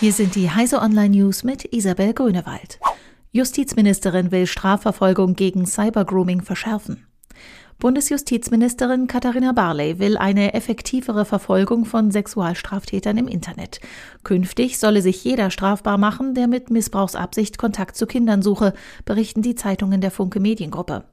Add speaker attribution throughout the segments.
Speaker 1: Hier sind die Heise Online News mit Isabel Grünewald. Justizministerin will Strafverfolgung gegen Cybergrooming verschärfen. Bundesjustizministerin Katharina Barley will eine effektivere Verfolgung von Sexualstraftätern im Internet. Künftig solle sich jeder strafbar machen, der mit Missbrauchsabsicht Kontakt zu Kindern suche, berichten die Zeitungen der Funke Mediengruppe.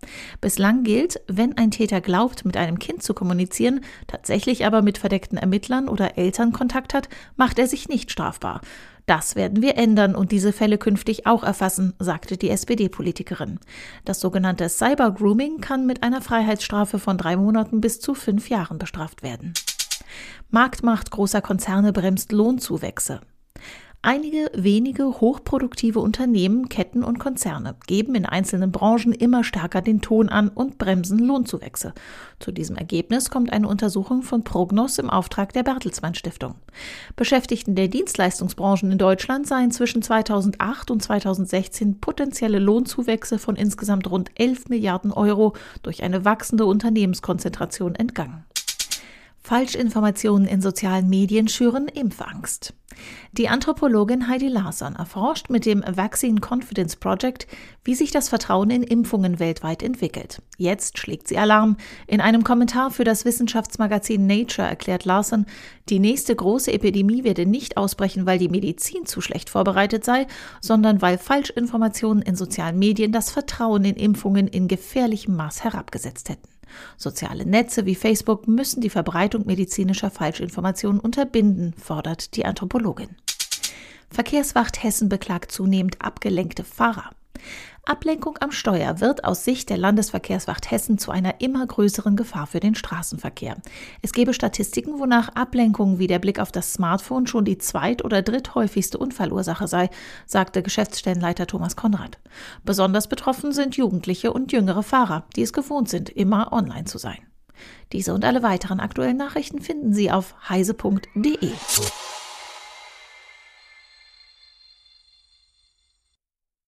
Speaker 1: Bislang gilt, wenn ein Täter glaubt, mit einem Kind zu kommunizieren, tatsächlich aber mit verdeckten Ermittlern oder Eltern Kontakt hat, macht er sich nicht strafbar. Das werden wir ändern und diese Fälle künftig auch erfassen, sagte die SPD-Politikerin. Das sogenannte Cybergrooming kann mit einer Freiheitsstrafe von drei Monaten bis zu fünf Jahren bestraft werden. Marktmacht großer Konzerne bremst Lohnzuwächse. Einige wenige hochproduktive Unternehmen, Ketten und Konzerne geben in einzelnen Branchen immer stärker den Ton an und bremsen Lohnzuwächse. Zu diesem Ergebnis kommt eine Untersuchung von Prognos im Auftrag der Bertelsmann Stiftung. Beschäftigten der Dienstleistungsbranchen in Deutschland seien zwischen 2008 und 2016 potenzielle Lohnzuwächse von insgesamt rund 11 Milliarden Euro durch eine wachsende Unternehmenskonzentration entgangen. Falschinformationen in sozialen Medien schüren Impfangst. Die Anthropologin Heidi Larsson erforscht mit dem Vaccine Confidence Project, wie sich das Vertrauen in Impfungen weltweit entwickelt. Jetzt schlägt sie Alarm. In einem Kommentar für das Wissenschaftsmagazin Nature erklärt Larsson, die nächste große Epidemie werde nicht ausbrechen, weil die Medizin zu schlecht vorbereitet sei, sondern weil Falschinformationen in sozialen Medien das Vertrauen in Impfungen in gefährlichem Maß herabgesetzt hätten. Soziale Netze wie Facebook müssen die Verbreitung medizinischer Falschinformationen unterbinden, fordert die Anthropologin. Verkehrswacht Hessen beklagt zunehmend abgelenkte Fahrer. Ablenkung am Steuer wird aus Sicht der Landesverkehrswacht Hessen zu einer immer größeren Gefahr für den Straßenverkehr. Es gebe Statistiken, wonach Ablenkung wie der Blick auf das Smartphone schon die zweit- oder dritthäufigste Unfallursache sei, sagte Geschäftsstellenleiter Thomas Konrad. Besonders betroffen sind Jugendliche und jüngere Fahrer, die es gewohnt sind, immer online zu sein. Diese und alle weiteren aktuellen Nachrichten finden Sie auf heise.de.